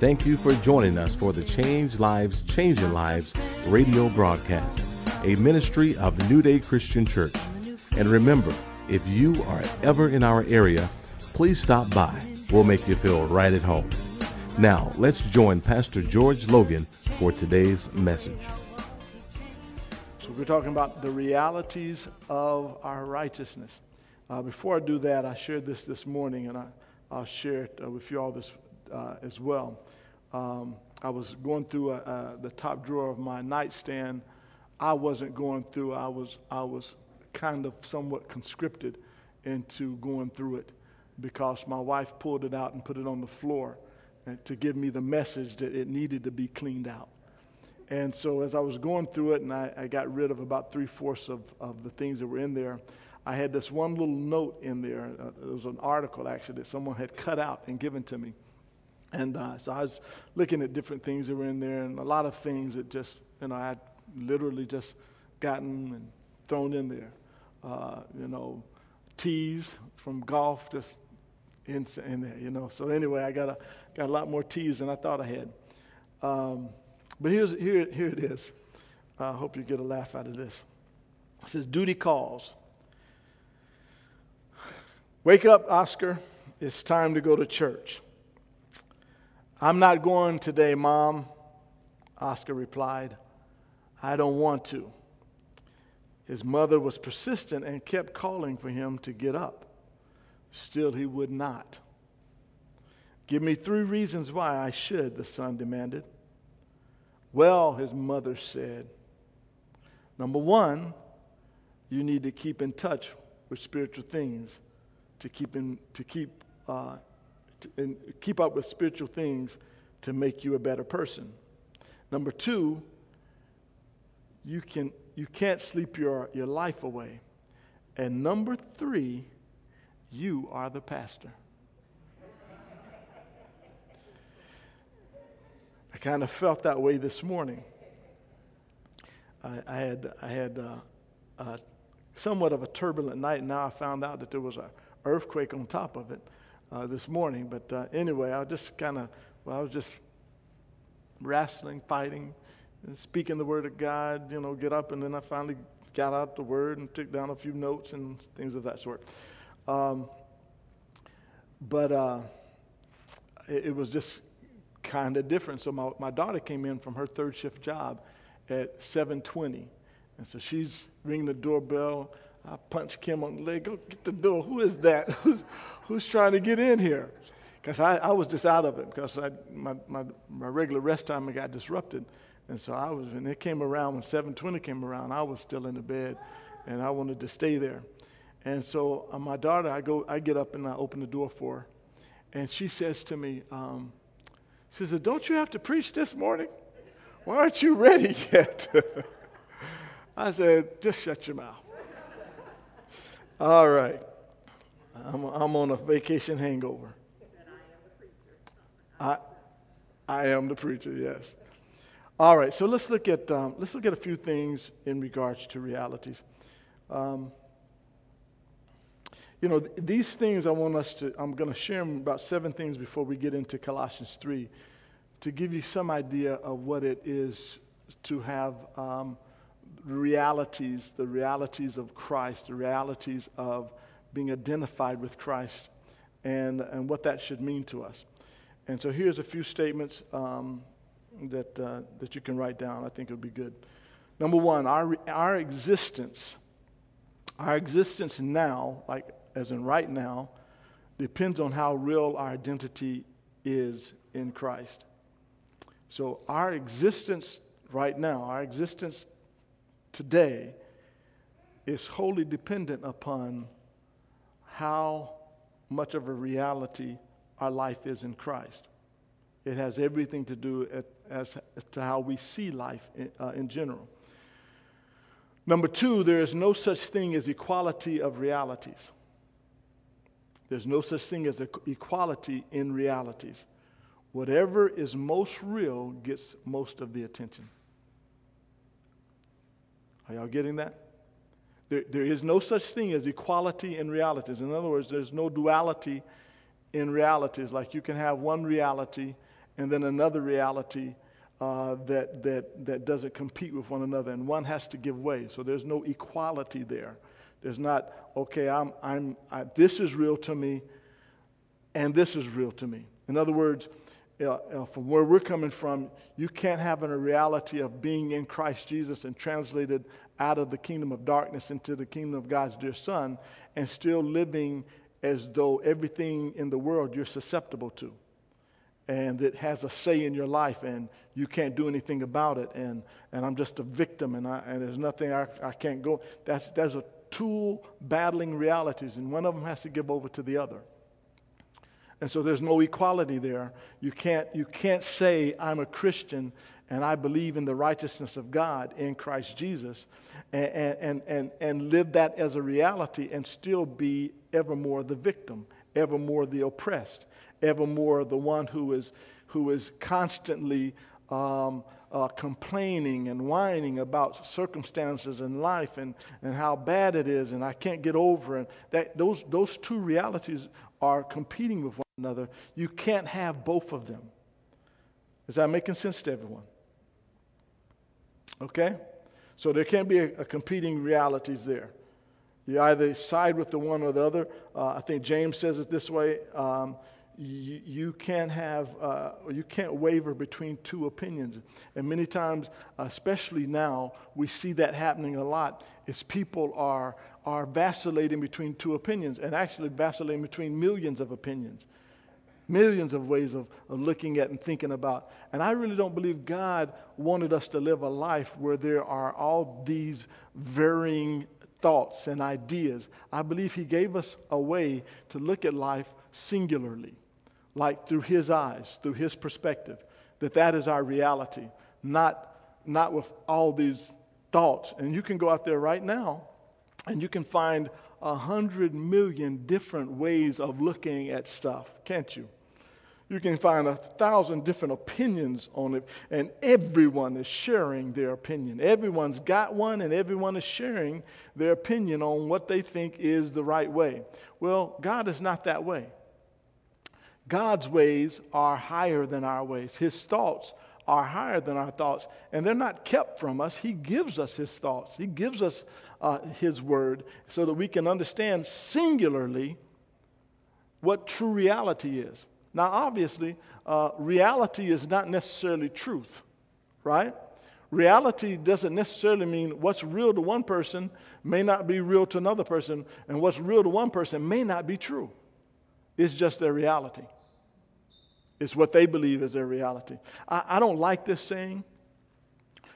Thank you for joining us for the Change Lives, Changing Lives radio broadcast, a ministry of New Day Christian Church. And remember, if you are ever in our area, please stop by. We'll make you feel right at home. Now, let's join Pastor George Logan for today's message. So, we're talking about the realities of our righteousness. Uh, before I do that, I shared this this morning, and I, I'll share it uh, with you all this uh, as well. Um, I was going through uh, uh, the top drawer of my nightstand. I wasn't going through. I was I was kind of somewhat conscripted into going through it because my wife pulled it out and put it on the floor uh, to give me the message that it needed to be cleaned out. And so as I was going through it, and I, I got rid of about three fourths of, of the things that were in there, I had this one little note in there. Uh, it was an article actually that someone had cut out and given to me. And uh, so I was looking at different things that were in there, and a lot of things that just, you know, I literally just gotten and thrown in there. Uh, you know, tees from golf just in, in there, you know. So anyway, I got a, got a lot more tees than I thought I had. Um, but here's, here, here it is. I hope you get a laugh out of this. It says, Duty calls. Wake up, Oscar. It's time to go to church. I'm not going today, Mom, Oscar replied. I don't want to. His mother was persistent and kept calling for him to get up. Still, he would not. Give me three reasons why I should, the son demanded. Well, his mother said, number one, you need to keep in touch with spiritual things to keep, in, to keep, uh, to, and keep up with spiritual things to make you a better person. Number two, you, can, you can't sleep your, your life away. And number three, you are the pastor. I kind of felt that way this morning. I, I had, I had uh, uh, somewhat of a turbulent night, and now I found out that there was a earthquake on top of it uh, this morning. But uh, anyway, I was just kind of, well, I was just wrestling, fighting, speaking the word of God, you know, get up, and then I finally got out the word and took down a few notes and things of that sort. Um, but uh, it, it was just kind of different. So my, my daughter came in from her third shift job at 7:20, and so she's ringing the doorbell. I punched Kim on the leg. Go get the door. Who is that? who's, who's trying to get in here? Because I, I was just out of it because I, my, my, my regular rest time got disrupted. And so I was, and it came around when 720 came around, I was still in the bed and I wanted to stay there. And so uh, my daughter, I go, I get up and I open the door for her. And she says to me, um, she says, don't you have to preach this morning? Why aren't you ready yet? I said, just shut your mouth. All right. I'm, I'm on a vacation hangover. I, I am the preacher, yes. All right, so let's look at, um, let's look at a few things in regards to realities. Um, you know, th- these things I want us to, I'm going to share about seven things before we get into Colossians 3 to give you some idea of what it is to have um, realities, the realities of Christ, the realities of being identified with Christ, and, and what that should mean to us. And so here's a few statements um, that, uh, that you can write down. I think it would be good. Number one, our, our existence, our existence now, like as in right now, depends on how real our identity is in Christ. So our existence right now, our existence today is wholly dependent upon how much of a reality our life is in Christ. It has everything to do at, as, as, to how we see life in, uh, in general. Number two, there is no such thing as equality of realities. There's no such thing as equality in realities. Whatever is most real gets most of the attention. Are y'all getting that? There, there is no such thing as equality in realities. In other words, there's no duality in realities. Like you can have one reality and then another reality uh, that, that, that doesn't compete with one another, and one has to give way. So there's no equality there. There's not, okay, I'm, I'm, I, this is real to me, and this is real to me. In other words, uh, from where we're coming from, you can't have a reality of being in Christ Jesus and translated out of the kingdom of darkness into the kingdom of God's dear Son and still living as though everything in the world you're susceptible to. And it has a say in your life and you can't do anything about it. And, and i'm just a victim and, I, and there's nothing I, I can't go. That's, that's a two battling realities and one of them has to give over to the other and so there's no equality there you can't, you can't say i'm a christian and i believe in the righteousness of god in christ jesus and, and, and, and live that as a reality and still be evermore the victim evermore the oppressed evermore the one who is, who is constantly um, uh, complaining and whining about circumstances in life and, and how bad it is and I can't get over it. That, those, those two realities are competing with one another. You can't have both of them. Is that making sense to everyone? Okay? So there can't be a, a competing realities there. You either side with the one or the other. Uh, I think James says it this way. Um, you, you can't have, uh, you can't waver between two opinions. And many times, especially now, we see that happening a lot, is people are, are vacillating between two opinions and actually vacillating between millions of opinions, millions of ways of, of looking at and thinking about. And I really don't believe God wanted us to live a life where there are all these varying thoughts and ideas. I believe He gave us a way to look at life singularly like through his eyes, through his perspective, that that is our reality, not, not with all these thoughts. And you can go out there right now and you can find a hundred million different ways of looking at stuff, can't you? You can find a thousand different opinions on it, and everyone is sharing their opinion. Everyone's got one, and everyone is sharing their opinion on what they think is the right way. Well, God is not that way. God's ways are higher than our ways. His thoughts are higher than our thoughts, and they're not kept from us. He gives us His thoughts, He gives us uh, His word so that we can understand singularly what true reality is. Now, obviously, uh, reality is not necessarily truth, right? Reality doesn't necessarily mean what's real to one person may not be real to another person, and what's real to one person may not be true. It's just their reality. It's what they believe is their reality. I, I don't like this saying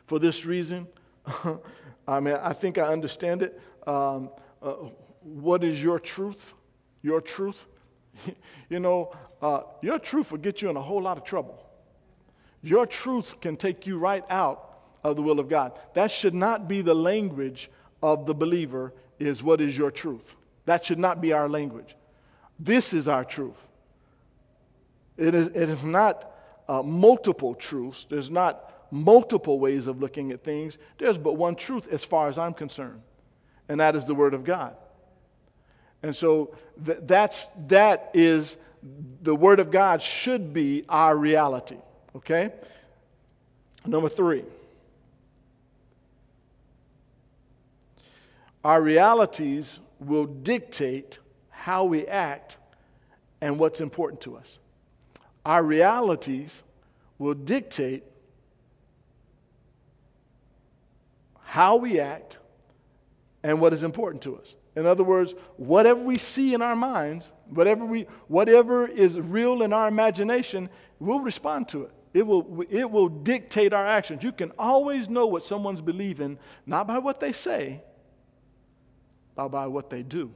for this reason. I mean, I think I understand it. Um, uh, what is your truth? Your truth? you know, uh, your truth will get you in a whole lot of trouble. Your truth can take you right out of the will of God. That should not be the language of the believer, is what is your truth. That should not be our language. This is our truth. It is, it is not uh, multiple truths. There's not multiple ways of looking at things. There's but one truth as far as I'm concerned, and that is the Word of God. And so th- that's, that is the Word of God should be our reality. Okay? Number three. Our realities will dictate how we act and what's important to us our realities will dictate how we act and what is important to us. In other words, whatever we see in our minds, whatever, we, whatever is real in our imagination, we'll respond to it. It will, it will dictate our actions. You can always know what someone's believing, not by what they say, but by what they do.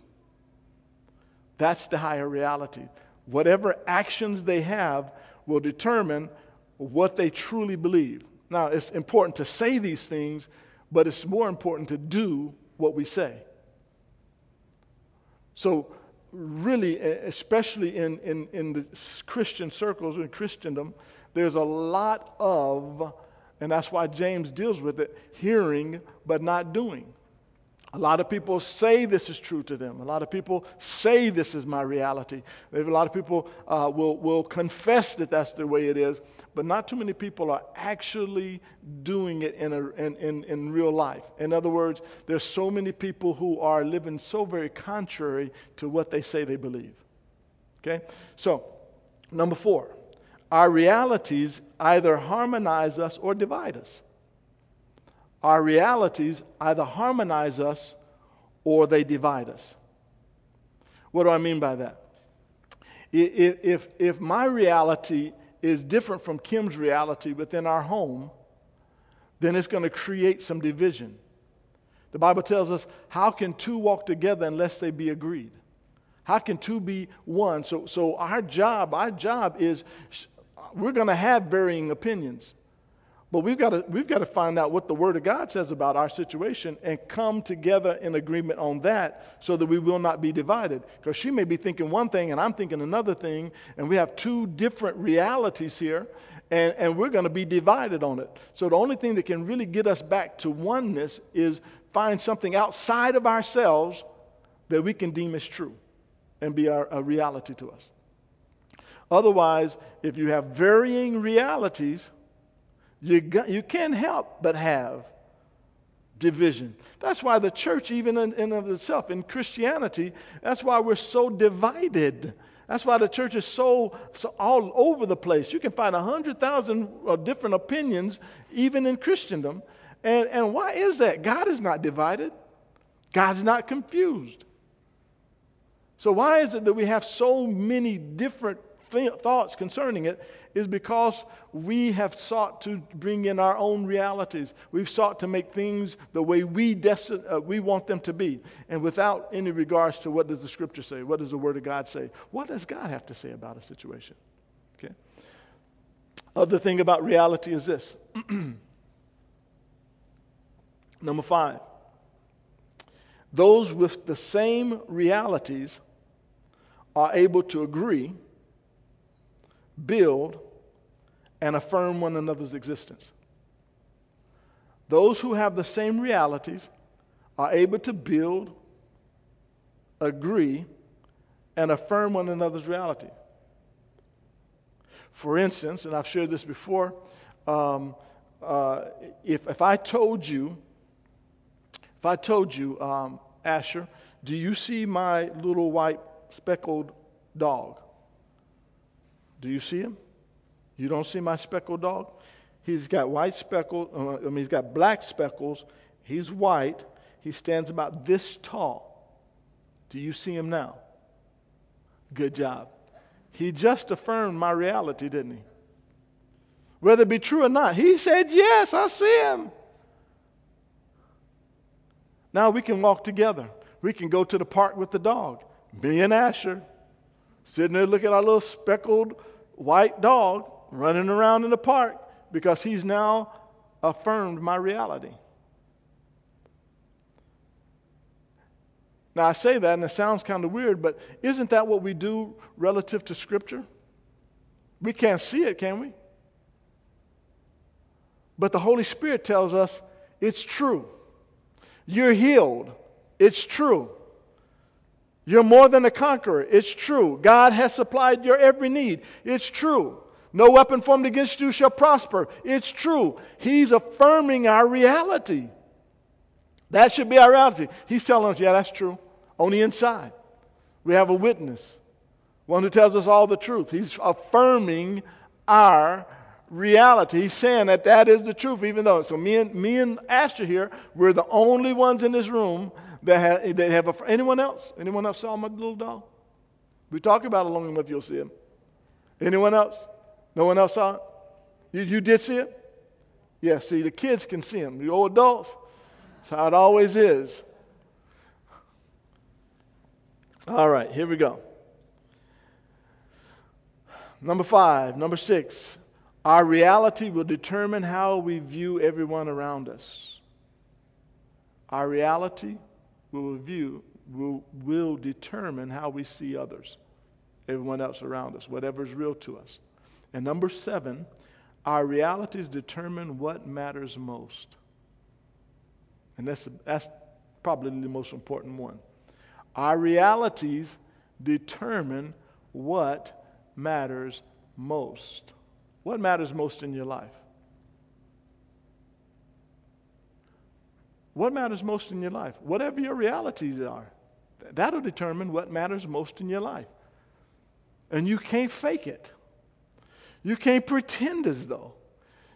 That's the higher reality. Whatever actions they have will determine what they truly believe. Now, it's important to say these things, but it's more important to do what we say. So, really, especially in, in, in the Christian circles, in Christendom, there's a lot of, and that's why James deals with it, hearing but not doing. A lot of people say this is true to them. A lot of people say this is my reality. Maybe a lot of people uh, will, will confess that that's the way it is, but not too many people are actually doing it in, a, in, in, in real life. In other words, there's so many people who are living so very contrary to what they say they believe. Okay? So, number four, our realities either harmonize us or divide us our realities either harmonize us or they divide us. What do I mean by that? If, if, if my reality is different from Kim's reality within our home, then it's going to create some division. The Bible tells us, how can two walk together unless they be agreed? How can two be one? So, so our job, our job is we're going to have varying opinions. But we've got, to, we've got to find out what the Word of God says about our situation and come together in agreement on that so that we will not be divided. Because she may be thinking one thing and I'm thinking another thing, and we have two different realities here, and, and we're going to be divided on it. So the only thing that can really get us back to oneness is find something outside of ourselves that we can deem as true and be our, a reality to us. Otherwise, if you have varying realities, you, got, you can't help but have division. That's why the church, even in, of itself, in Christianity, that's why we're so divided. That's why the church is so, so all over the place. You can find 100,000 uh, different opinions, even in Christendom. And, and why is that? God is not divided, God's not confused. So, why is it that we have so many different thoughts concerning it is because we have sought to bring in our own realities. We've sought to make things the way we, uh, we want them to be, and without any regards to what does the Scripture say, what does the Word of God say, what does God have to say about a situation. Okay. Other thing about reality is this. Number five, those with the same realities are able to agree build, and affirm one another's existence. Those who have the same realities are able to build, agree, and affirm one another's reality. For instance, and I've shared this before, um, uh, if, if I told you, if I told you, um, Asher, do you see my little white speckled dog? Do you see him? You don't see my speckled dog? He's got white speckles, uh, I mean, he's got black speckles. He's white. He stands about this tall. Do you see him now? Good job. He just affirmed my reality, didn't he? Whether it be true or not, he said, Yes, I see him. Now we can walk together. We can go to the park with the dog. Me and Asher, sitting there looking at our little speckled white dog running around in the park because he's now affirmed my reality. Now, I say that and it sounds kind of weird, but isn't that what we do relative to Scripture? We can't see it, can we? But the Holy Spirit tells us it's true. You're healed. It's true. You're more than a conqueror. It's true. God has supplied your every need. It's true. No weapon formed against you shall prosper. It's true. He's affirming our reality. That should be our reality. He's telling us, yeah, that's true. On the inside, we have a witness, one who tells us all the truth. He's affirming our reality. He's saying that that is the truth, even though. So me and me and Asher here, we're the only ones in this room that have, that have a, anyone else? Anyone else saw my little dog? We talk about it long enough, you'll see him. Anyone else? No one else saw it? You, you did see it? Yeah, see, the kids can see him. The old adults, that's how it always is. All right, here we go. Number five, number six, our reality will determine how we view everyone around us. Our reality will view will, will determine how we see others, everyone else around us, whatever is real to us. And number seven, our realities determine what matters most. And that's, that's probably the most important one. Our realities determine what matters most. What matters most in your life? What matters most in your life? Whatever your realities are, that'll determine what matters most in your life. And you can't fake it. You can't pretend as though.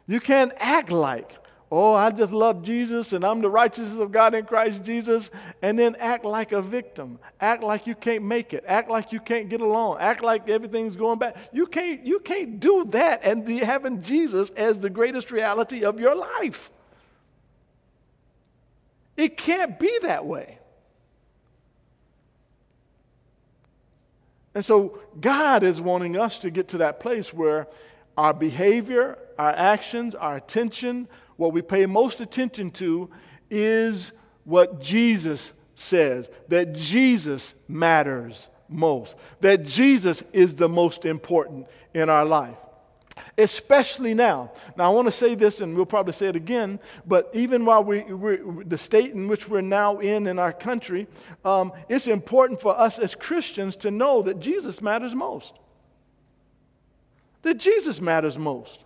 You can't act like, oh, I just love Jesus and I'm the righteousness of God in Christ Jesus, and then act like a victim. Act like you can't make it. Act like you can't get along. Act like everything's going bad. You can't, you can't do that and be having Jesus as the greatest reality of your life. It can't be that way. And so God is wanting us to get to that place where our behavior, our actions, our attention, what we pay most attention to is what Jesus says, that Jesus matters most, that Jesus is the most important in our life especially now. Now, I want to say this, and we'll probably say it again, but even while we, we're, the state in which we're now in in our country, um, it's important for us as Christians to know that Jesus matters most. That Jesus matters most.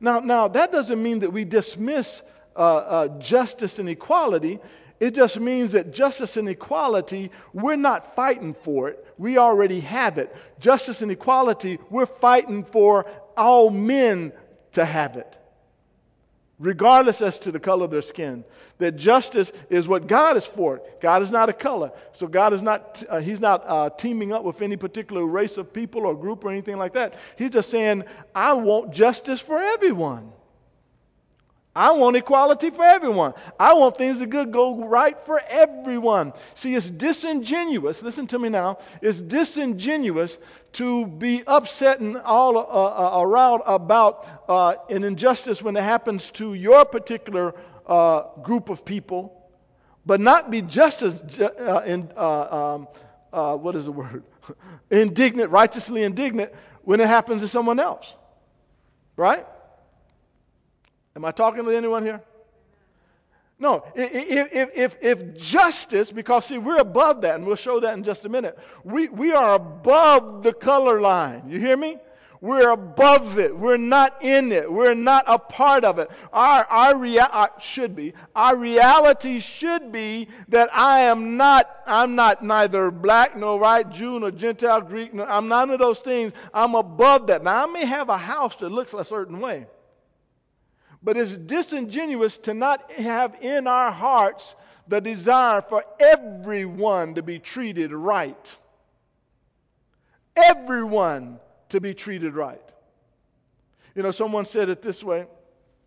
Now, now that doesn't mean that we dismiss uh, uh, justice and equality. It just means that justice and equality, we're not fighting for it. We already have it. Justice and equality, we're fighting for all men to have it, regardless as to the color of their skin. That justice is what God is for. God is not a color. So God is not, uh, He's not uh, teaming up with any particular race of people or group or anything like that. He's just saying, I want justice for everyone. I want equality for everyone. I want things to go right for everyone. See, it's disingenuous. Listen to me now. It's disingenuous to be upset and all uh, uh, around about uh, an injustice when it happens to your particular uh, group of people, but not be just as uh, in, uh, um, what is the word? indignant, righteously indignant when it happens to someone else. Right? Am I talking to anyone here? No, if, if, if justice, because see, we're above that, and we'll show that in just a minute. We, we are above the color line. You hear me? We're above it. We're not in it. We're not a part of it. Our, our, rea- our should be. Our reality should be that I am not, I'm not neither black nor white, Jew nor Gentile, Greek. Nor, I'm none of those things. I'm above that. Now, I may have a house that looks a certain way. But it's disingenuous to not have in our hearts the desire for everyone to be treated right. Everyone to be treated right. You know, someone said it this way.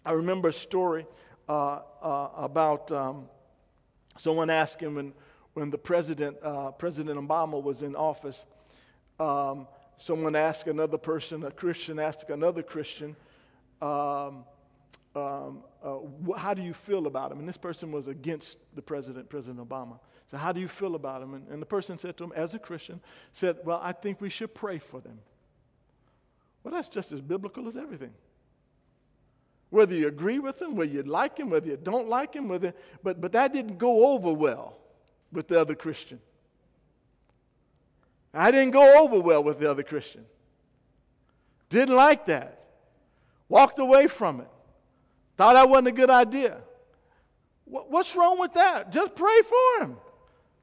I remember a story uh, uh, about um, someone asking when, when the president, uh, President Obama, was in office. Um, someone asked another person, a Christian asked another Christian, um, um, uh, how do you feel about him? And this person was against the president, President Obama. So, how do you feel about him? And, and the person said to him, as a Christian, said, Well, I think we should pray for them. Well, that's just as biblical as everything. Whether you agree with him, whether you like him, whether you don't like him, whether, but, but that didn't go over well with the other Christian. I didn't go over well with the other Christian. Didn't like that. Walked away from it. Thought that wasn't a good idea. What's wrong with that? Just pray for him.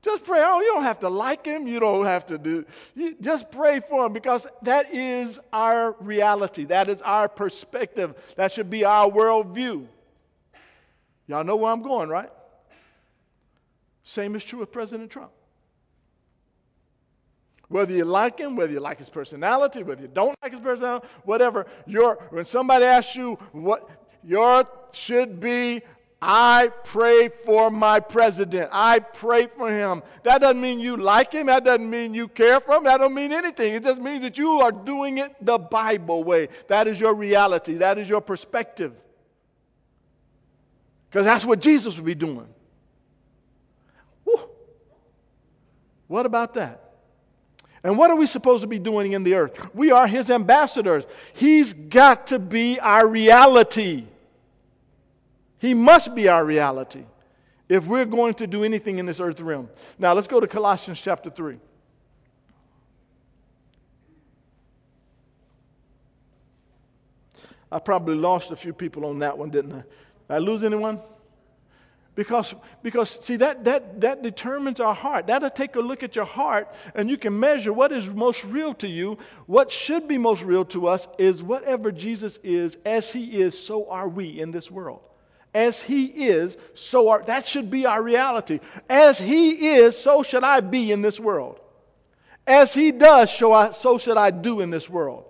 Just pray. Oh, you don't have to like him. You don't have to do. You just pray for him because that is our reality. That is our perspective. That should be our worldview. Y'all know where I'm going, right? Same is true with President Trump. Whether you like him, whether you like his personality, whether you don't like his personality, whatever, you when somebody asks you what your should be I pray for my president. I pray for him. That doesn't mean you like him. That doesn't mean you care for him. That don't mean anything. It just means that you are doing it the Bible way. That is your reality. That is your perspective. Because that's what Jesus would be doing. Whew. What about that? And what are we supposed to be doing in the earth? We are his ambassadors. He's got to be our reality. He must be our reality. if we're going to do anything in this earth realm. Now, let's go to Colossians chapter 3. I probably lost a few people on that one, didn't I? Did I lose anyone? Because, because see, that, that, that determines our heart. That'll take a look at your heart, and you can measure what is most real to you. What should be most real to us is whatever Jesus is, as he is, so are we in this world. As he is, so are, that should be our reality. As he is, so should I be in this world. As he does, so, I, so should I do in this world.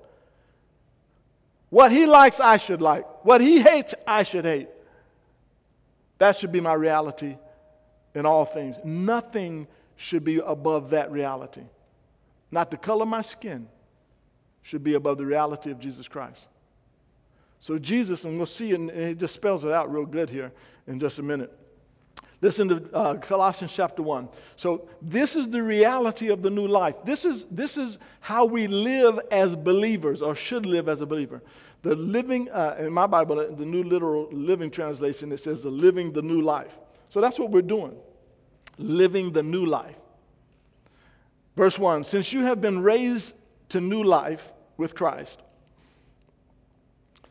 What he likes, I should like. What he hates, I should hate. That should be my reality in all things. Nothing should be above that reality. Not the color of my skin should be above the reality of Jesus Christ. So, Jesus, and we'll see, and he just spells it out real good here in just a minute. Listen to uh, Colossians chapter 1. So, this is the reality of the new life. This is, this is how we live as believers, or should live as a believer. The living, uh, in my Bible, the New Literal Living Translation, it says the living the new life. So, that's what we're doing living the new life. Verse 1 Since you have been raised to new life with Christ,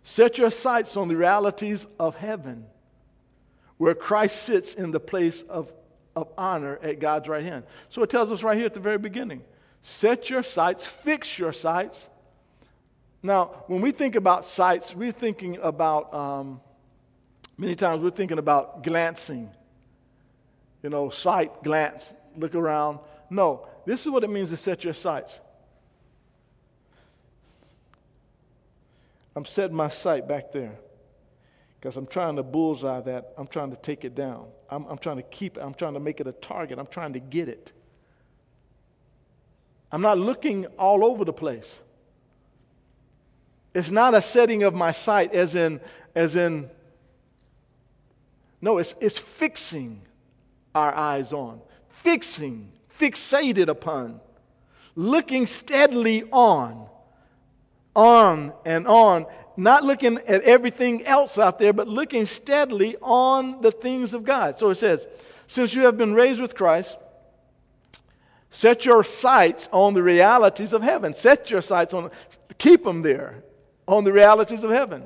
set your sights on the realities of heaven where Christ sits in the place of, of honor at God's right hand. So it tells us right here at the very beginning set your sights, fix your sights. Now, when we think about sights, we're thinking about, um, many times we're thinking about glancing. You know, sight, glance, look around. No, this is what it means to set your sights. I'm setting my sight back there because I'm trying to bullseye that. I'm trying to take it down. I'm, I'm trying to keep it. I'm trying to make it a target. I'm trying to get it. I'm not looking all over the place. It's not a setting of my sight as in, as in, no, it's, it's fixing our eyes on, fixing, fixated upon, looking steadily on, on and on not looking at everything else out there, but looking steadily on the things of God. So it says, Since you have been raised with Christ, set your sights on the realities of heaven. Set your sights on, keep them there, on the realities of heaven,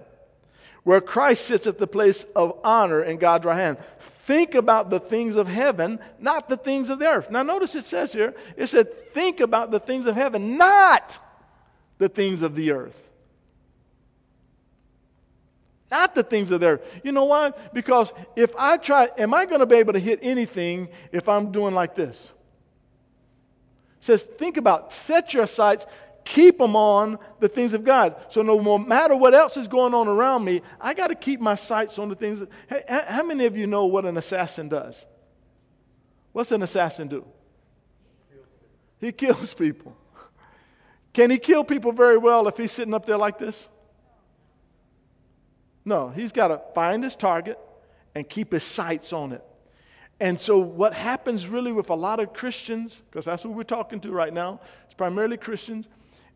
where Christ sits at the place of honor in God's right hand. Think about the things of heaven, not the things of the earth. Now, notice it says here, it said, think about the things of heaven, not the things of the earth not the things of there. You know why? Because if I try, am I going to be able to hit anything if I'm doing like this? It says, think about, set your sights, keep them on the things of God. So no matter what else is going on around me, I got to keep my sights on the things. That, hey, how many of you know what an assassin does? What's an assassin do? He kills people. Can he kill people very well if he's sitting up there like this? No, he's got to find his target and keep his sights on it. And so, what happens really with a lot of Christians, because that's who we're talking to right now, it's primarily Christians,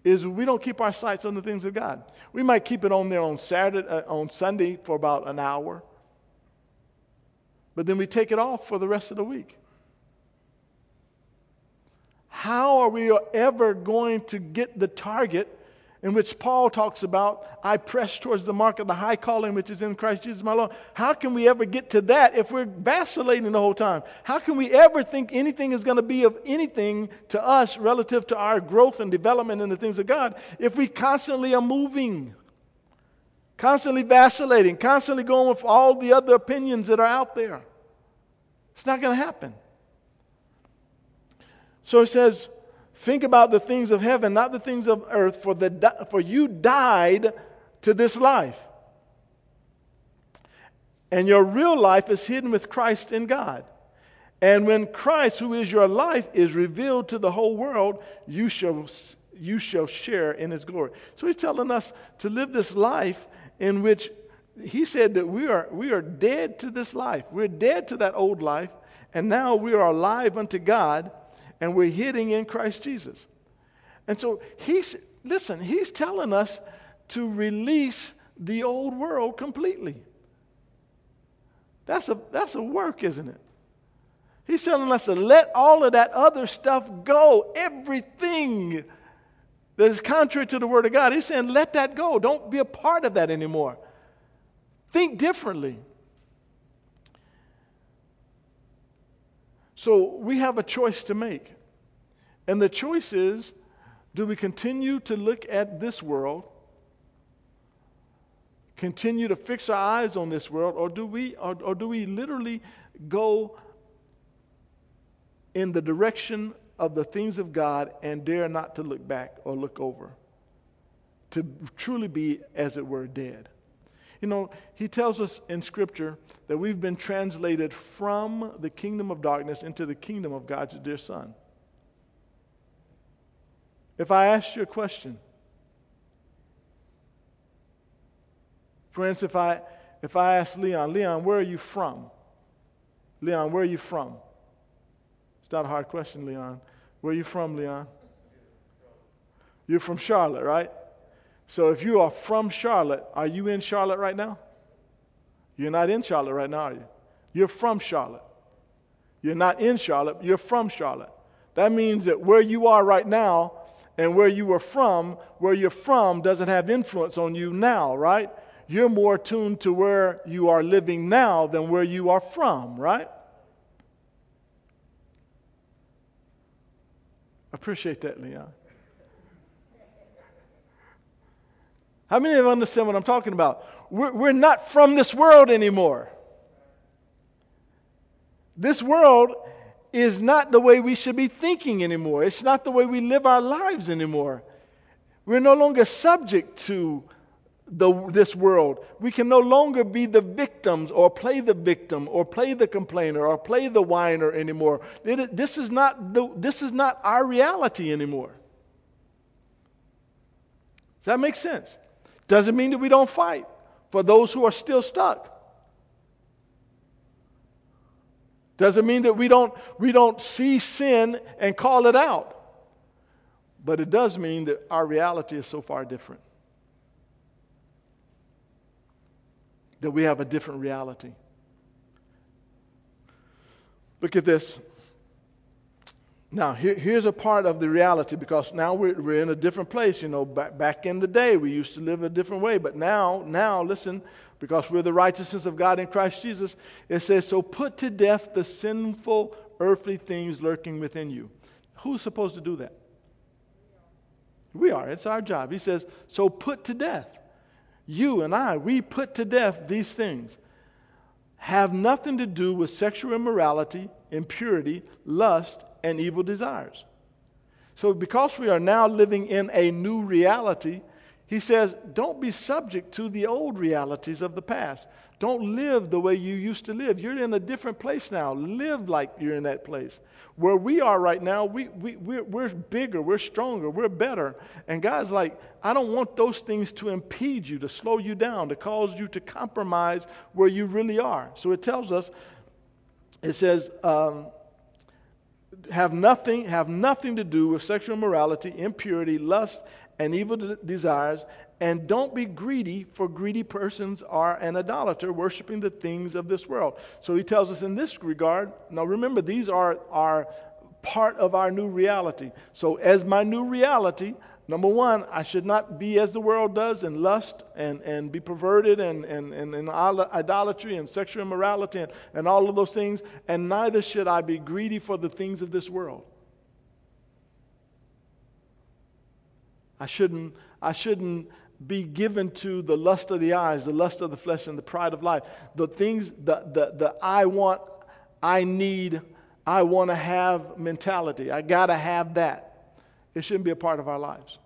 is we don't keep our sights on the things of God. We might keep it on there on Saturday, uh, on Sunday for about an hour, but then we take it off for the rest of the week. How are we ever going to get the target in which Paul talks about, I press towards the mark of the high calling which is in Christ Jesus my Lord. How can we ever get to that if we're vacillating the whole time? How can we ever think anything is going to be of anything to us relative to our growth and development in the things of God if we constantly are moving, constantly vacillating, constantly going with all the other opinions that are out there? It's not going to happen. So it says, Think about the things of heaven, not the things of earth, for, the, for you died to this life. And your real life is hidden with Christ in God. And when Christ, who is your life, is revealed to the whole world, you shall, you shall share in his glory. So he's telling us to live this life in which he said that we are, we are dead to this life. We're dead to that old life, and now we are alive unto God and we're hidden in Christ Jesus. And so he's, listen, he's telling us to release the old world completely. That's a, that's a work, isn't it? He's telling us to let all of that other stuff go. Everything that is contrary to the Word of God. He's saying, let that go. Don't be a part of that anymore. Think differently. So we have a choice to make. And the choice is do we continue to look at this world, continue to fix our eyes on this world, or do we, or, or do we literally go in the direction of the things of God and dare not to look back or look over? To truly be, as it were, dead. You know, he tells us in Scripture that we've been translated from the kingdom of darkness into the kingdom of God's dear Son. If I ask you a question, for instance, if I, if I ask Leon, Leon, where are you from? Leon, where are you from? It's not a hard question, Leon. Where are you from, Leon? You're from Charlotte, right? So if you are from Charlotte, are you in Charlotte right now? You're not in Charlotte right now, are you? You're from Charlotte. You're not in Charlotte, you're from Charlotte. That means that where you are right now and where you were from, where you're from doesn't have influence on you now, right? You're more tuned to where you are living now than where you are from, right? Appreciate that, Leon. How many of you understand what I'm talking about? We're, we're not from this world anymore. This world is not the way we should be thinking anymore. It's not the way we live our lives anymore. We're no longer subject to the, this world. We can no longer be the victims or play the victim or play the complainer or play the whiner anymore. This is not, the, this is not our reality anymore. Does that make sense? Doesn't mean that we don't fight for those who are still stuck. Doesn't mean that we don't, we don't see sin and call it out. But it does mean that our reality is so far different. That we have a different reality. Look at this. Now, here, here's a part of the reality because now we're, we're in a different place. You know, back, back in the day, we used to live a different way. But now, now, listen, because we're the righteousness of God in Christ Jesus, it says, So put to death the sinful earthly things lurking within you. Who's supposed to do that? We are. It's our job. He says, So put to death. You and I, we put to death these things. Have nothing to do with sexual immorality, impurity, lust, and evil desires. So, because we are now living in a new reality, he says, don't be subject to the old realities of the past. Don't live the way you used to live. You're in a different place now. Live like you're in that place. Where we are right now, we, we, we're, we're bigger, we're stronger, we're better. And God's like, I don't want those things to impede you, to slow you down, to cause you to compromise where you really are. So it tells us, it says, um, have nothing, have nothing to do with sexual immorality, impurity, lust, and evil de- desires. And don't be greedy, for greedy persons are an idolater, worshiping the things of this world. So he tells us in this regard. Now remember, these are, are part of our new reality. So, as my new reality, Number one, I should not be as the world does in lust and, and be perverted and, and, and, and idolatry and sexual immorality and, and all of those things. And neither should I be greedy for the things of this world. I shouldn't, I shouldn't be given to the lust of the eyes, the lust of the flesh, and the pride of life. The things, the, the, the I want, I need, I want to have mentality. I got to have that. It shouldn't be a part of our lives.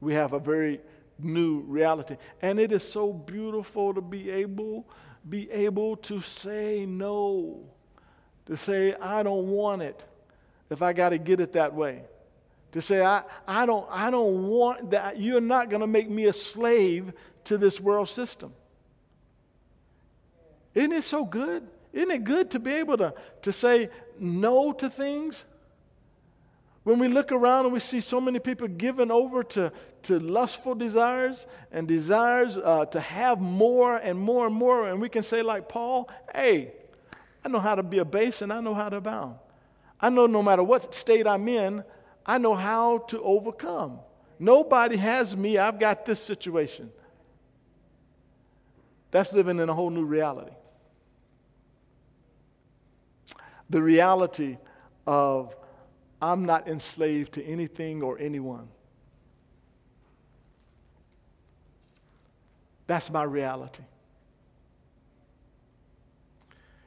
We have a very new reality. And it is so beautiful to be able, be able to say no. To say, I don't want it if I got to get it that way. To say, I, I, don't, I don't want that. You're not going to make me a slave to this world system. Isn't it so good? Isn't it good to be able to, to say no to things? When we look around and we see so many people given over to, to lustful desires and desires uh, to have more and more and more, and we can say, like Paul, hey, I know how to be a base and I know how to abound. I know no matter what state I'm in, I know how to overcome. Nobody has me. I've got this situation. That's living in a whole new reality. The reality of I'm not enslaved to anything or anyone. That's my reality.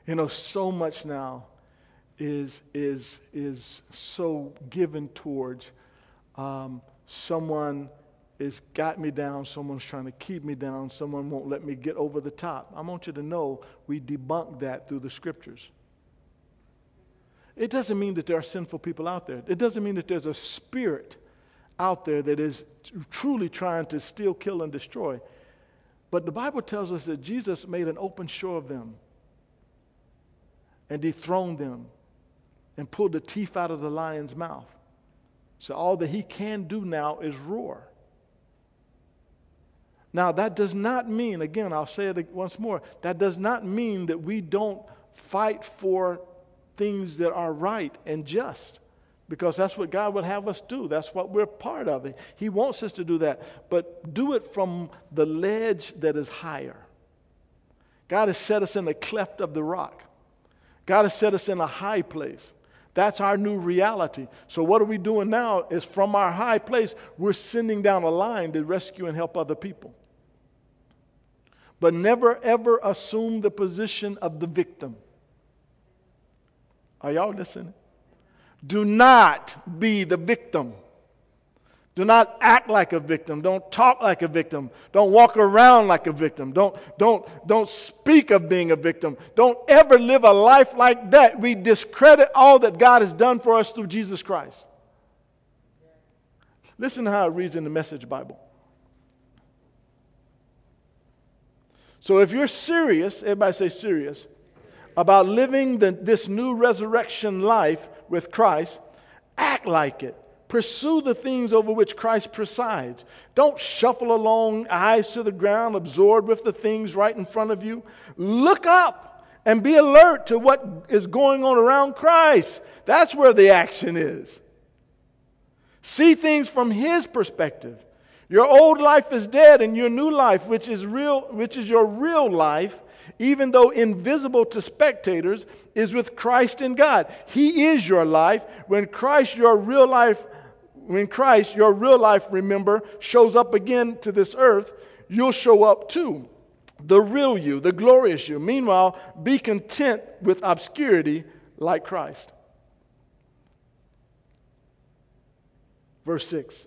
You know, so much now is, is, is so given towards um, someone has got me down, someone's trying to keep me down, someone won't let me get over the top. I want you to know we debunk that through the scriptures. It doesn't mean that there are sinful people out there. It doesn't mean that there's a spirit out there that is truly trying to steal, kill, and destroy. But the Bible tells us that Jesus made an open show of them and dethroned them and pulled the teeth out of the lion's mouth. So all that he can do now is roar. Now, that does not mean, again, I'll say it once more, that does not mean that we don't fight for things that are right and just because that's what God would have us do. That's what we're part of. He wants us to do that, but do it from the ledge that is higher. God has set us in the cleft of the rock. God has set us in a high place. That's our new reality. So, what are we doing now is from our high place, we're sending down a line to rescue and help other people. But never ever assume the position of the victim. Are y'all listening? Do not be the victim. Do not act like a victim. Don't talk like a victim. Don't walk around like a victim. Don't, don't, don't speak of being a victim. Don't ever live a life like that. We discredit all that God has done for us through Jesus Christ. Listen to how it reads in the Message Bible. So if you're serious, everybody say serious, about living the, this new resurrection life with Christ, act like it. Pursue the things over which Christ presides. Don't shuffle along, eyes to the ground, absorbed with the things right in front of you. Look up and be alert to what is going on around Christ. That's where the action is. See things from His perspective. Your old life is dead, and your new life, which is real, which is your real life, even though invisible to spectators, is with Christ in God. He is your life. When Christ, your real life, when Christ, your real life, remember, shows up again to this earth, you'll show up too. The real you, the glorious you. Meanwhile, be content with obscurity like Christ. Verse 6.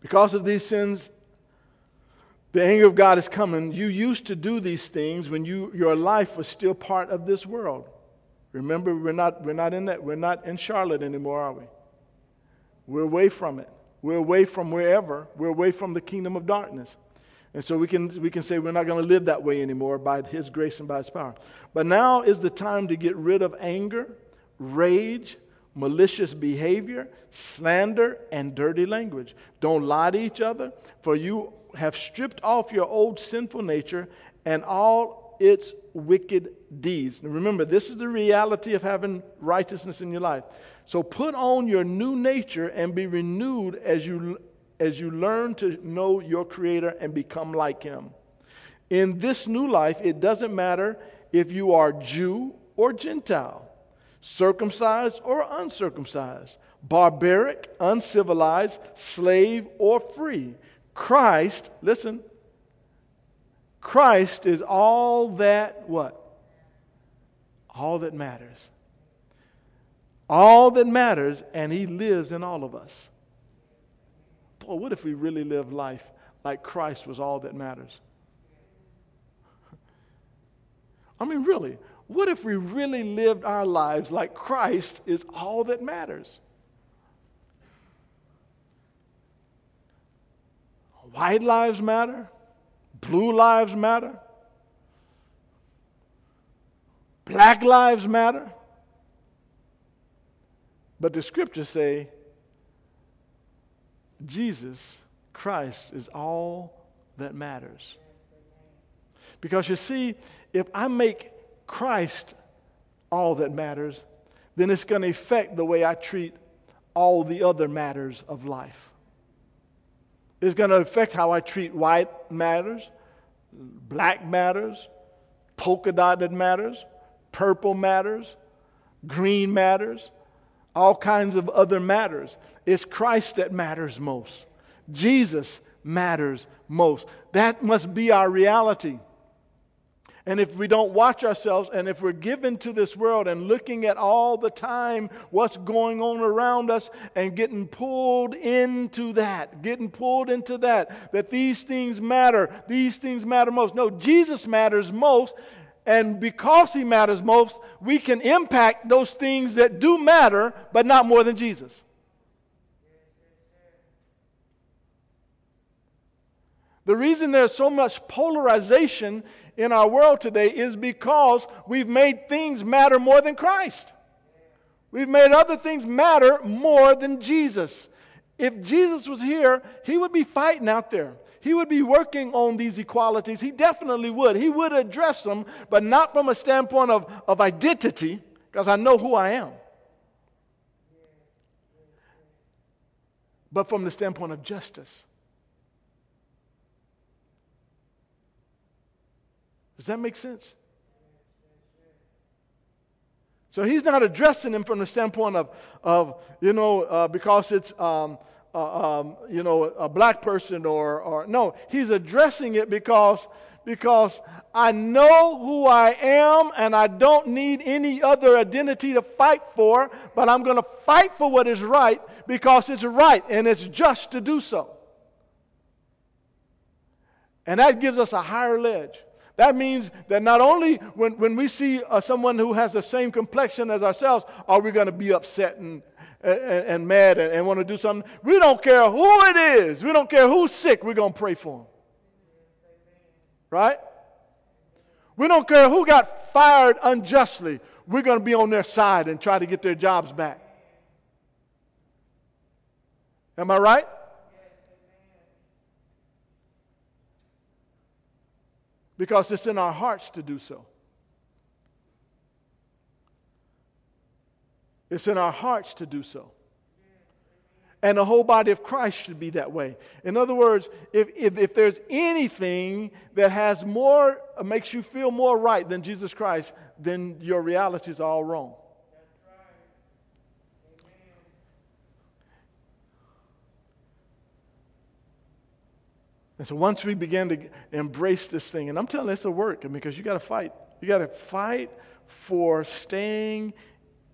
Because of these sins, the anger of God is coming. You used to do these things when you, your life was still part of this world. Remember, we're not, we're not in that, we're not in Charlotte anymore, are we? We're away from it. We're away from wherever. We're away from the kingdom of darkness. And so we can, we can say we're not going to live that way anymore by His grace and by His power. But now is the time to get rid of anger, rage, malicious behavior, slander, and dirty language. Don't lie to each other, for you have stripped off your old sinful nature and all its wicked deeds. Now remember, this is the reality of having righteousness in your life. So put on your new nature and be renewed as you, as you learn to know your Creator and become like Him. In this new life, it doesn't matter if you are Jew or Gentile, circumcised or uncircumcised, barbaric, uncivilized, slave or free Christ, listen, Christ is all that what? All that matters. All that matters, and He lives in all of us. Boy, what if we really lived life like Christ was all that matters? I mean, really, what if we really lived our lives like Christ is all that matters? White lives matter. Blue lives matter. Black lives matter. But the scriptures say Jesus Christ is all that matters. Because you see, if I make Christ all that matters, then it's going to affect the way I treat all the other matters of life. It's going to affect how I treat white matters, black matters, polka dotted matters, purple matters, green matters, all kinds of other matters. It's Christ that matters most. Jesus matters most. That must be our reality. And if we don't watch ourselves, and if we're given to this world and looking at all the time what's going on around us and getting pulled into that, getting pulled into that, that these things matter, these things matter most. No, Jesus matters most. And because he matters most, we can impact those things that do matter, but not more than Jesus. The reason there's so much polarization in our world today is because we've made things matter more than Christ. We've made other things matter more than Jesus. If Jesus was here, he would be fighting out there. He would be working on these equalities. He definitely would. He would address them, but not from a standpoint of, of identity, because I know who I am, but from the standpoint of justice. Does that make sense? So he's not addressing them from the standpoint of, of you know, uh, because it's, um, uh, um, you know, a black person or, or, no, he's addressing it because, because I know who I am and I don't need any other identity to fight for, but I'm going to fight for what is right because it's right and it's just to do so. And that gives us a higher ledge. That means that not only when, when we see uh, someone who has the same complexion as ourselves, are we going to be upset and, and, and mad and, and want to do something. We don't care who it is, we don't care who's sick, we're going to pray for them. Right? We don't care who got fired unjustly, we're going to be on their side and try to get their jobs back. Am I right? Because it's in our hearts to do so. It's in our hearts to do so. And the whole body of Christ should be that way. In other words, if, if, if there's anything that has more, makes you feel more right than Jesus Christ, then your reality is all wrong. And so once we begin to embrace this thing, and I'm telling you, it's a work because you got to fight. You got to fight for staying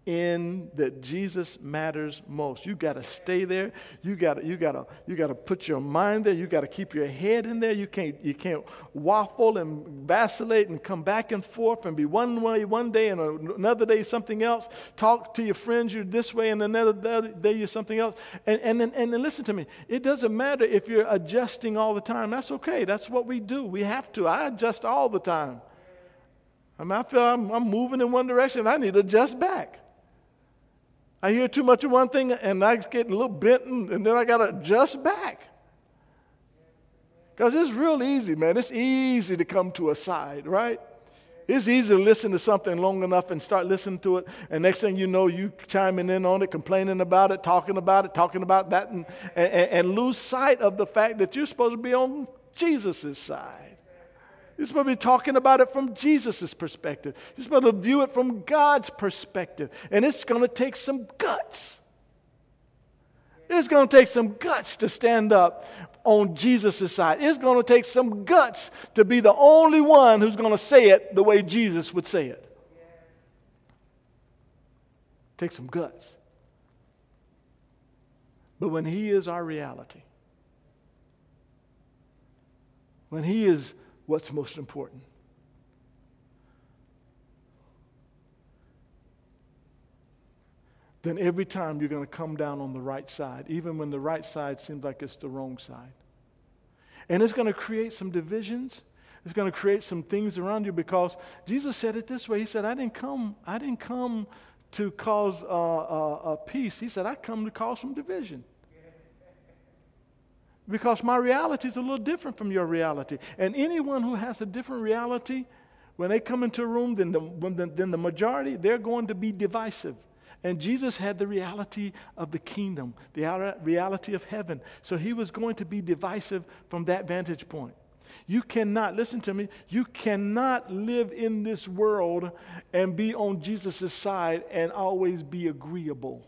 in that Jesus matters most. You got to stay there. You got you got to you got to put your mind there. You got to keep your head in there. You can't you can't waffle and vacillate and come back and forth and be one way one day and another day something else. Talk to your friends you're this way and another day you're something else. And and and, and listen to me. It doesn't matter if you're adjusting all the time. That's okay. That's what we do. We have to. I adjust all the time. I mean, I feel I'm, I'm moving in one direction. I need to adjust back. I hear too much of one thing and I get a little bent and, then I got to adjust back. Because it's real easy, man. It's easy to come to a side, right? It's easy to listen to something long enough and start listening to it, and next thing you know, you chiming in on it, complaining about it, talking about it, talking about that, and, and, and lose sight of the fact that you're supposed to be on Jesus' side. You're supposed to be talking about it from Jesus' perspective. You're supposed to view it from God's perspective. And it's going to take some guts. It's going to take some guts to stand up on Jesus' side. It's going to take some guts to be the only one who's going to say it the way Jesus would say it. Take some guts. But when He is our reality, when He is what's most important. Then every time you're going to come down on the right side, even when the right side seems like it's the wrong side. And it's going to create some divisions. It's going to create some things around you because Jesus said it this way. He said, I didn't come, I didn't come to cause uh, uh, peace. He said, I come to cause some division. Because my reality is a little different from your reality. And anyone who has a different reality, when they come into a room, then the, the, then the majority, they're going to be divisive. And Jesus had the reality of the kingdom, the reality of heaven. So he was going to be divisive from that vantage point. You cannot, listen to me, you cannot live in this world and be on Jesus' side and always be agreeable.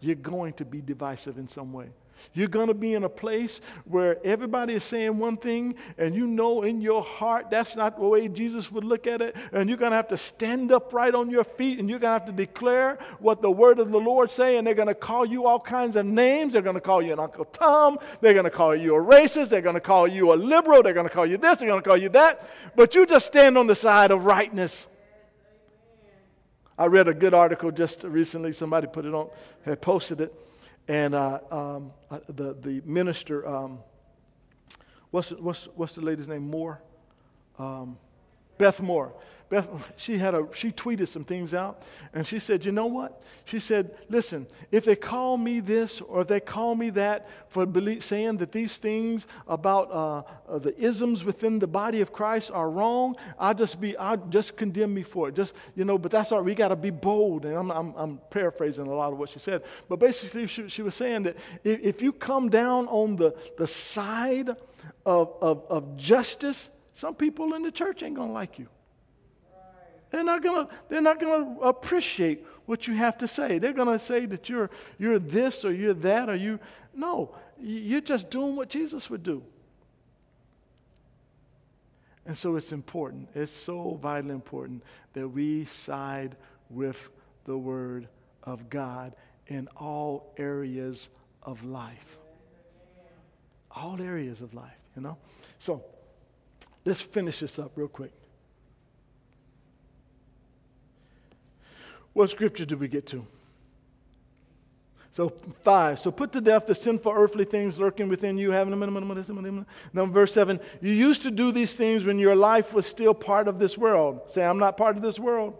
You're going to be divisive in some way. You're going to be in a place where everybody is saying one thing, and you know in your heart that's not the way Jesus would look at it. And you're going to have to stand upright on your feet, and you're going to have to declare what the word of the Lord say. And they're going to call you all kinds of names. They're going to call you an Uncle Tom. They're going to call you a racist. They're going to call you a liberal. They're going to call you this. They're going to call you that. But you just stand on the side of rightness. I read a good article just recently. Somebody put it on, had posted it and uh, um, uh, the, the minister, um, what's, what's, what's the lady's name? Moore? Um, Beth Moore. Beth, she had a, she tweeted some things out, and she said, "You know what?" She said, "Listen, if they call me this or if they call me that for saying that these things about uh, uh, the isms within the body of Christ are wrong, I just be, I just condemn me for it. Just you know, but that's all. Right. We got to be bold." And I'm, I'm, I'm, paraphrasing a lot of what she said, but basically, she, she was saying that if, if you come down on the the side of, of, of justice, some people in the church ain't gonna like you. They're not gonna, they're not gonna appreciate what you have to say. They're gonna say that you're, you're this or you're that or you. No, you're just doing what Jesus would do. And so it's important, it's so vitally important that we side with the Word of God in all areas of life. All areas of life, you know? So let's finish this up real quick. What scripture did we get to? So, five. So, put to death the sinful earthly things lurking within you. Having a Now, verse seven. You used to do these things when your life was still part of this world. Say, I'm not part of this world.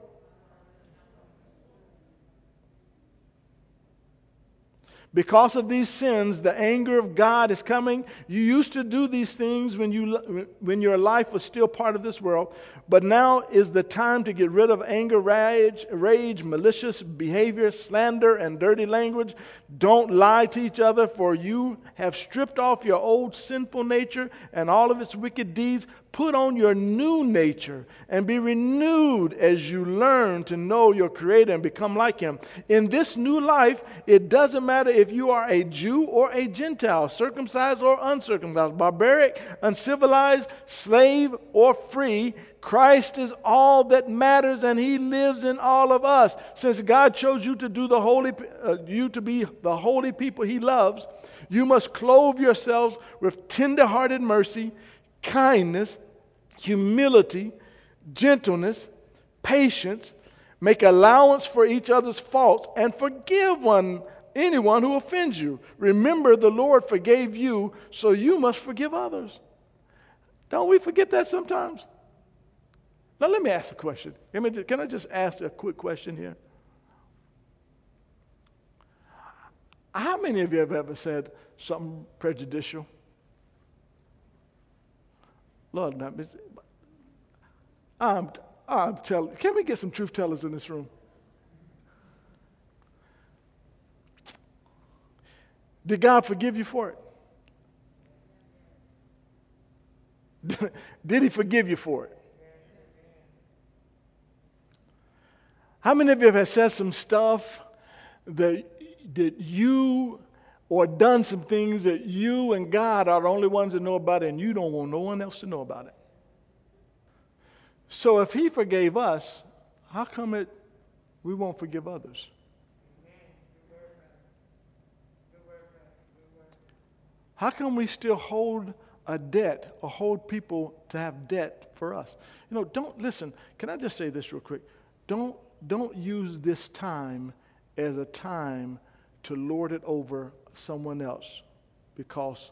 Because of these sins, the anger of God is coming. You used to do these things when, you, when your life was still part of this world, but now is the time to get rid of anger, rage, rage, malicious behavior, slander, and dirty language. Don't lie to each other, for you have stripped off your old sinful nature and all of its wicked deeds. Put on your new nature and be renewed as you learn to know your Creator and become like Him. In this new life, it doesn't matter if you are a Jew or a Gentile, circumcised or uncircumcised, barbaric, uncivilized, slave or free. Christ is all that matters and he lives in all of us. Since God chose you to do the holy uh, you to be the holy people he loves, you must clothe yourselves with tender-hearted mercy, kindness, humility, gentleness, patience, make allowance for each other's faults, and forgive one anyone who offends you. Remember, the Lord forgave you, so you must forgive others. Don't we forget that sometimes? Now, let me ask a question. Can I just ask a quick question here? How many of you have ever said something prejudicial? Lord, I'm, I'm telling, can we get some truth tellers in this room? Did God forgive you for it? Did He forgive you for it? How many of you have said some stuff that, that you or done some things that you and God are the only ones that know about it and you don't want no one else to know about it? So if he forgave us, how come it we won't forgive others? How come we still hold a debt or hold people to have debt for us? You know, don't listen. Can I just say this real quick? Don't don't use this time as a time to lord it over someone else because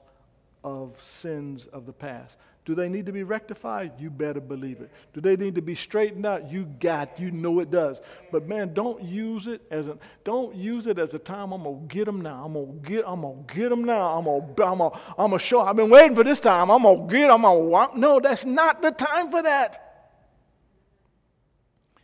of sins of the past. Do they need to be rectified? You better believe it. Do they need to be straightened out? You got, you know it does. But man, don't use it as a don't use it as a time. I'm gonna get them now. I'm gonna get. I'm gonna get them now. I'm gonna. I'm gonna. I'm gonna show. I've been waiting for this time. I'm gonna get. I'm gonna. No, that's not the time for that.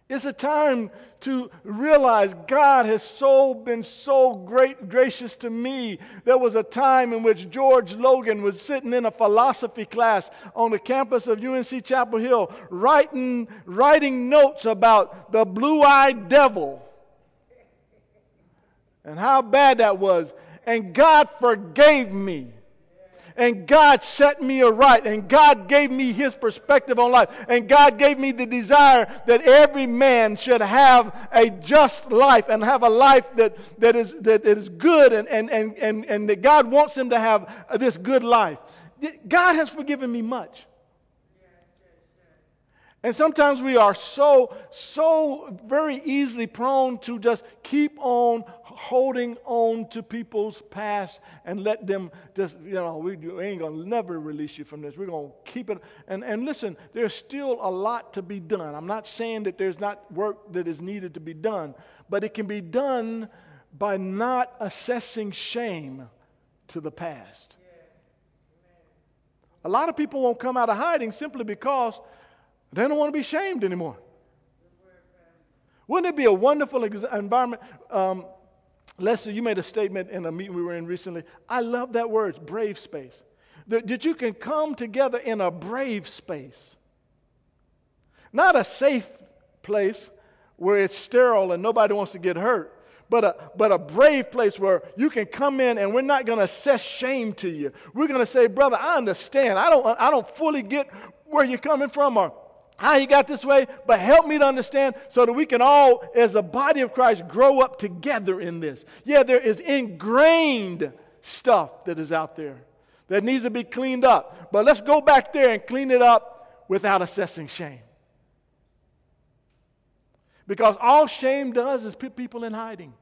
It's a time to realize God has so been so great gracious to me. There was a time in which George Logan was sitting in a philosophy class on the campus of UNC Chapel Hill writing, writing notes about the blue-eyed devil and how bad that was. And God forgave me and God set me aright, and God gave me His perspective on life, and God gave me the desire that every man should have a just life and have a life that, that, is, that is good, and, and, and, and, and that God wants him to have this good life. God has forgiven me much. And sometimes we are so, so very easily prone to just keep on holding on to people's past and let them just, you know, we, ain't going to never release you from this. We're going to keep it. And, and listen, there's still a lot to be done. I'm not saying that there's not work that is needed to be done, but it can be done by not assessing shame to the past. A lot of people won't come out of hiding simply because they don't want to be shamed anymore. Wouldn't it be a wonderful environment? Um, Lester, you made a statement in a meeting we were in recently. I love that word, brave space. That, that you can come together in a brave space. Not a safe place where it's sterile and nobody wants to get hurt, but a, but a brave place where you can come in and we're not going to assess shame to you. We're going to say, brother, I understand. I don't, I don't fully get where you're coming from or how he got this way, but help me to understand so that we can all, as a body of Christ, grow up together in this. Yeah, there is ingrained stuff that is out there that needs to be cleaned up. But let's go back there and clean it up without assessing shame. Because all shame does is put people in hiding.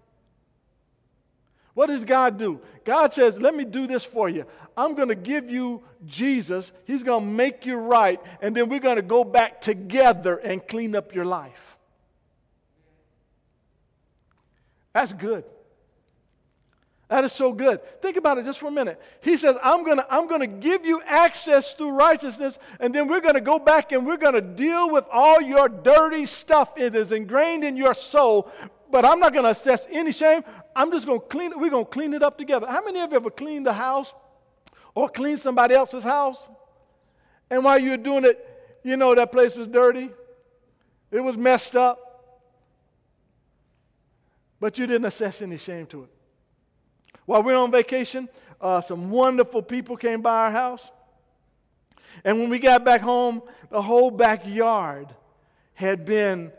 What does God do? God says, Let me do this for you. I'm going to give you Jesus. He's going to make you right. And then we're going to go back together and clean up your life. That's good. That is so good. Think about it just for a minute. He says, I'm going to I'm going to give you access through righteousness, and then we're going to go back and we're going to deal with all your dirty stuff. It is ingrained in your soul but I'm not going to assess any shame. I'm just going to clean it. We're going to clean it up together. How many of you ever cleaned a house or cleaned somebody else's house? And while you were doing it, you know that place was dirty, it was messed up, but you didn't assess any shame to it. While we we're on vacation, uh, some wonderful people came by our house. And when we got back home, the whole backyard had been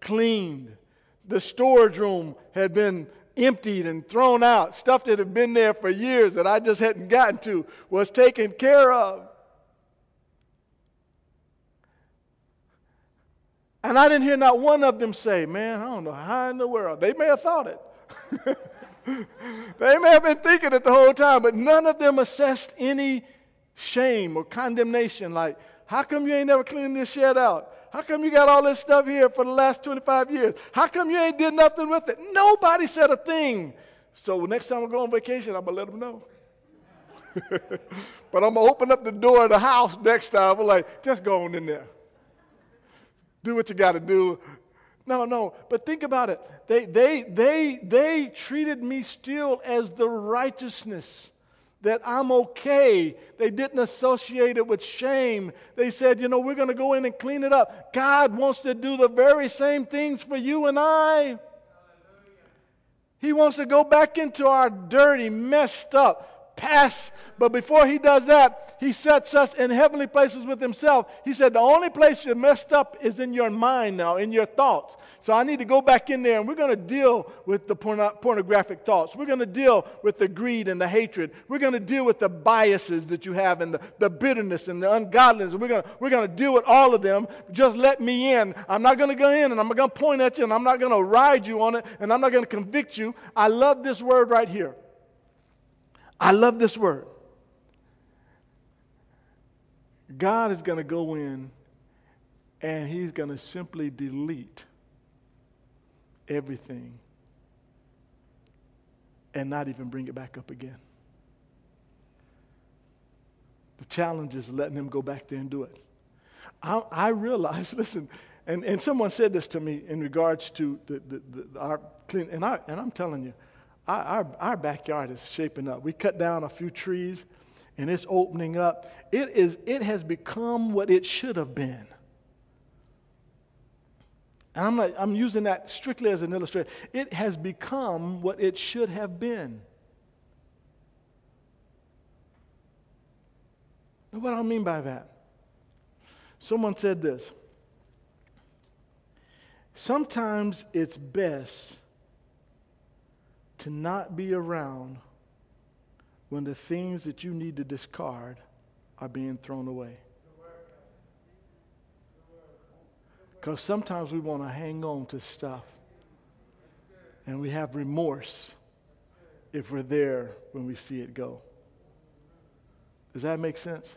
cleaned the storage room had been emptied and thrown out. Stuff that had been there for years that I just hadn't gotten to was taken care of. And I didn't hear not one of them say, Man, I don't know how in the world. They may have thought it. they may have been thinking it the whole time, but none of them assessed any shame or condemnation like, How come you ain't never cleaned this shed out? How come you got all this stuff here for the last 25 years? How come you ain't did nothing with it? Nobody said a thing. So next time I go on vacation, I'm going to let them know. but I'm going to open up the door of the house next time. I'm like, just go on in there. Do what you got to do. No, no. But think about it. They, they, they, they treated me still as the righteousness that I'm okay. They didn't associate it with shame. They said, you know, we're going to go in and clean it up. God wants to do the very same things for you and I. He wants to go back into our dirty, messed up, pass. But before he does that, he sets us in heavenly places with himself. He said, The only place you're messed up is in your mind now, in your thoughts. So I need to go back in there and we're going to deal with the porno- pornographic thoughts. We're going to deal with the greed and the hatred. We're going to deal with the biases that you have and the, the bitterness and the ungodliness. And we're going we're to deal with all of them. Just let me in. I'm not going to go in and I'm going to point at you and I'm not going to ride you on it and I'm not going to convict you. I love this word right here. I love this word. God is going to go in and He's going to simply delete everything and not even bring it back up again. The challenge is letting Him go back there and do it. I, I realize, listen, and, and someone said this to me in regards to the, the, the, our clean, and, I, and I'm telling you, our, our, backyard is shaping up. We cut down a few trees and it's opening up. It, is, it has become what it should have been. And I'm, not, I'm using that strictly as an illustration. It has become what it should have been. what do I mean by that? Someone said this. Sometimes it's best to not be around when the things that you need to discard are being thrown away. Because sometimes we want to hang on to stuff and we have remorse if we're there when we see it go. Does that make sense?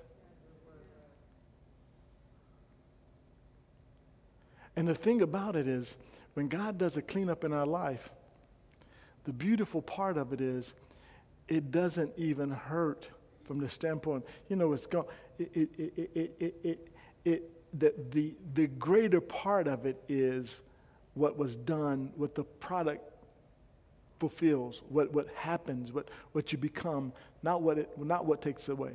And the thing about it is, when God does a cleanup in our life, the beautiful part of it is it doesn't even hurt from the standpoint, you know, it's gone. It, it, it, it, it, it, the, the, the greater part of it is what was done, what the product fulfills, what, what happens, what, what you become, not what, it, not what takes away,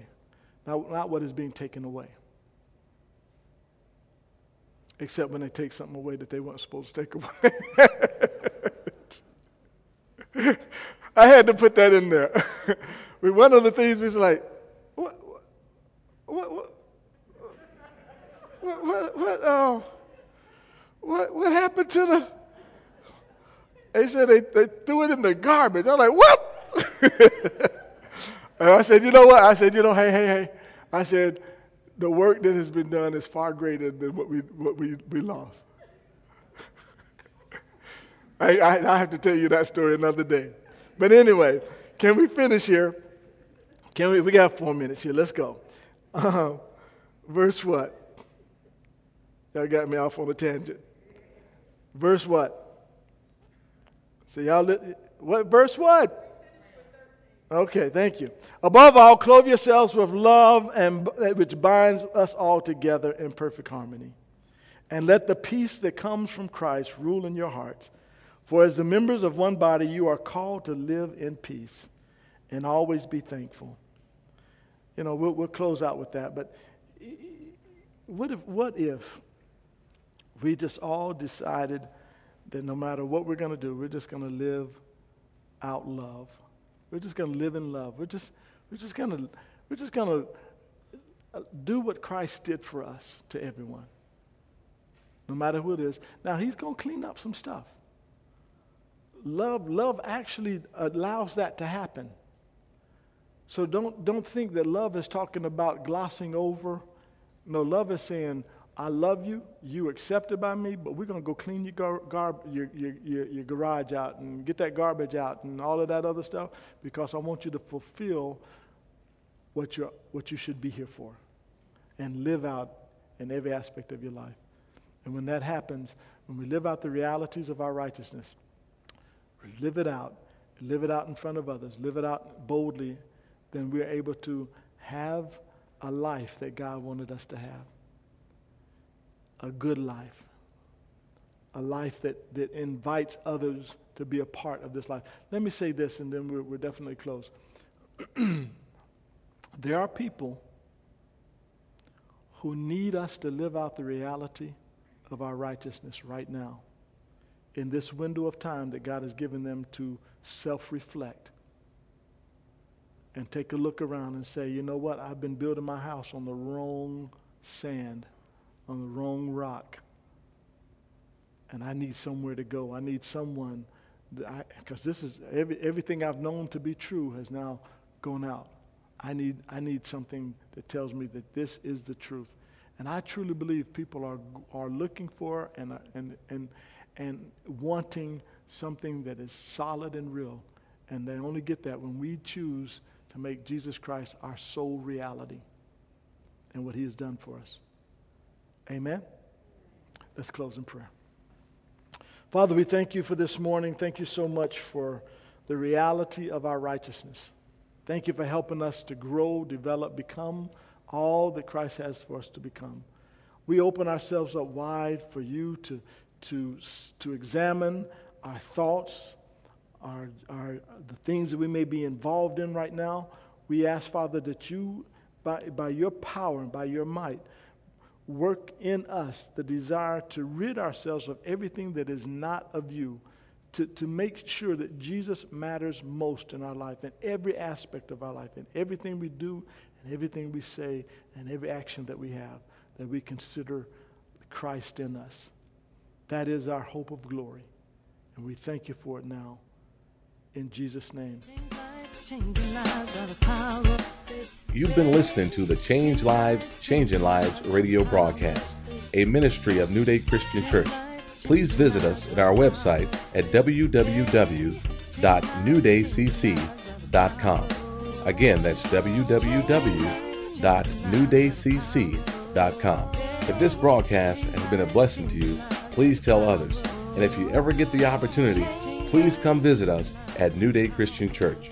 not, not what is being taken away. Except when they take something away that they weren't supposed to take away. I had to put that in there. one of the things was like, what, what, what, what, what, what, uh, what, what happened to the? They said they, they threw it in the garbage. I'm like, what? and I said, you know what? I said, you know, hey, hey, hey. I said, the work that has been done is far greater than what we, what we, we lost. I, I, I have to tell you that story another day. But anyway, can we finish here? Can we? We got four minutes here. Let's go. Uh, verse what? Y'all got me off on a tangent. Verse what? So y'all, what verse what? Okay, thank you. Above all, clothe yourselves with love and which binds us all together in perfect harmony. And let the peace that comes from Christ rule in your hearts for as the members of one body, you are called to live in peace and always be thankful. You know, we'll, we'll close out with that, but what if, what if we just all decided that no matter what we're going to do, we're just going to live out love? We're just going to live in love. We're just, we're just going to, we're just going to uh, do what Christ did for us to everyone, no matter who it is. Now, He's going to clean up some stuff love, love actually allows that to happen. So don't, don't think that love is talking about glossing over. No, love is saying, I love you, you accepted by me, but we're going to go clean your, gar- gar- your, your, your, your garage out and get that garbage out and all of that other stuff because I want you to fulfill what, you what you should be here for and live out in every aspect of your life. And when that happens, when we live out the realities of our righteousness, live it out, live it out in front of others, live it out boldly, then we're able to have a life that God wanted us to have. A good life. A life that, that invites others to be a part of this life. Let me say this, and then we're, we're definitely close. there are people who need us to live out the reality of our righteousness right now in this window of time that God has given them to self reflect and take a look around and say, you know what? I've been building my house on the wrong sand, on the wrong rock. And I need somewhere to go. I need someone, because this is every, everything I've known to be true has now gone out. I need, I need something that tells me that this is the truth. And I truly believe people are, are looking for and, and, and, and wanting something that is solid and real. And they only get that when we choose to make Jesus Christ our sole reality. and what He has done for us. Amen. Let's close in prayer. Father, we thank you for this morning. Thank you so much for the reality of our righteousness. Thank you for helping us to grow, develop, become all that Christ has for us to become. We open ourselves up wide for you to, to, to examine our thoughts, our, our, the things that we may be involved in right now. We ask, Father, that you, by, by your power and by your might, work in us the desire to rid ourselves of everything that is not of you, to, to make sure that Jesus matters most in our life, in every aspect of our life, in everything we do, and everything we say, and every action that we have, that we consider Christ in us. That is our hope of glory. And we thank you for it now. In Jesus' name. You've been listening to the Change Lives, Changing Lives radio broadcast, a ministry of New Day Christian Church. Please visit us at our website at www.newdaycc.com. Again, that's www.newdaycc.com. If this broadcast has been a blessing to you, please tell others. And if you ever get the opportunity, please come visit us at New Day Christian Church.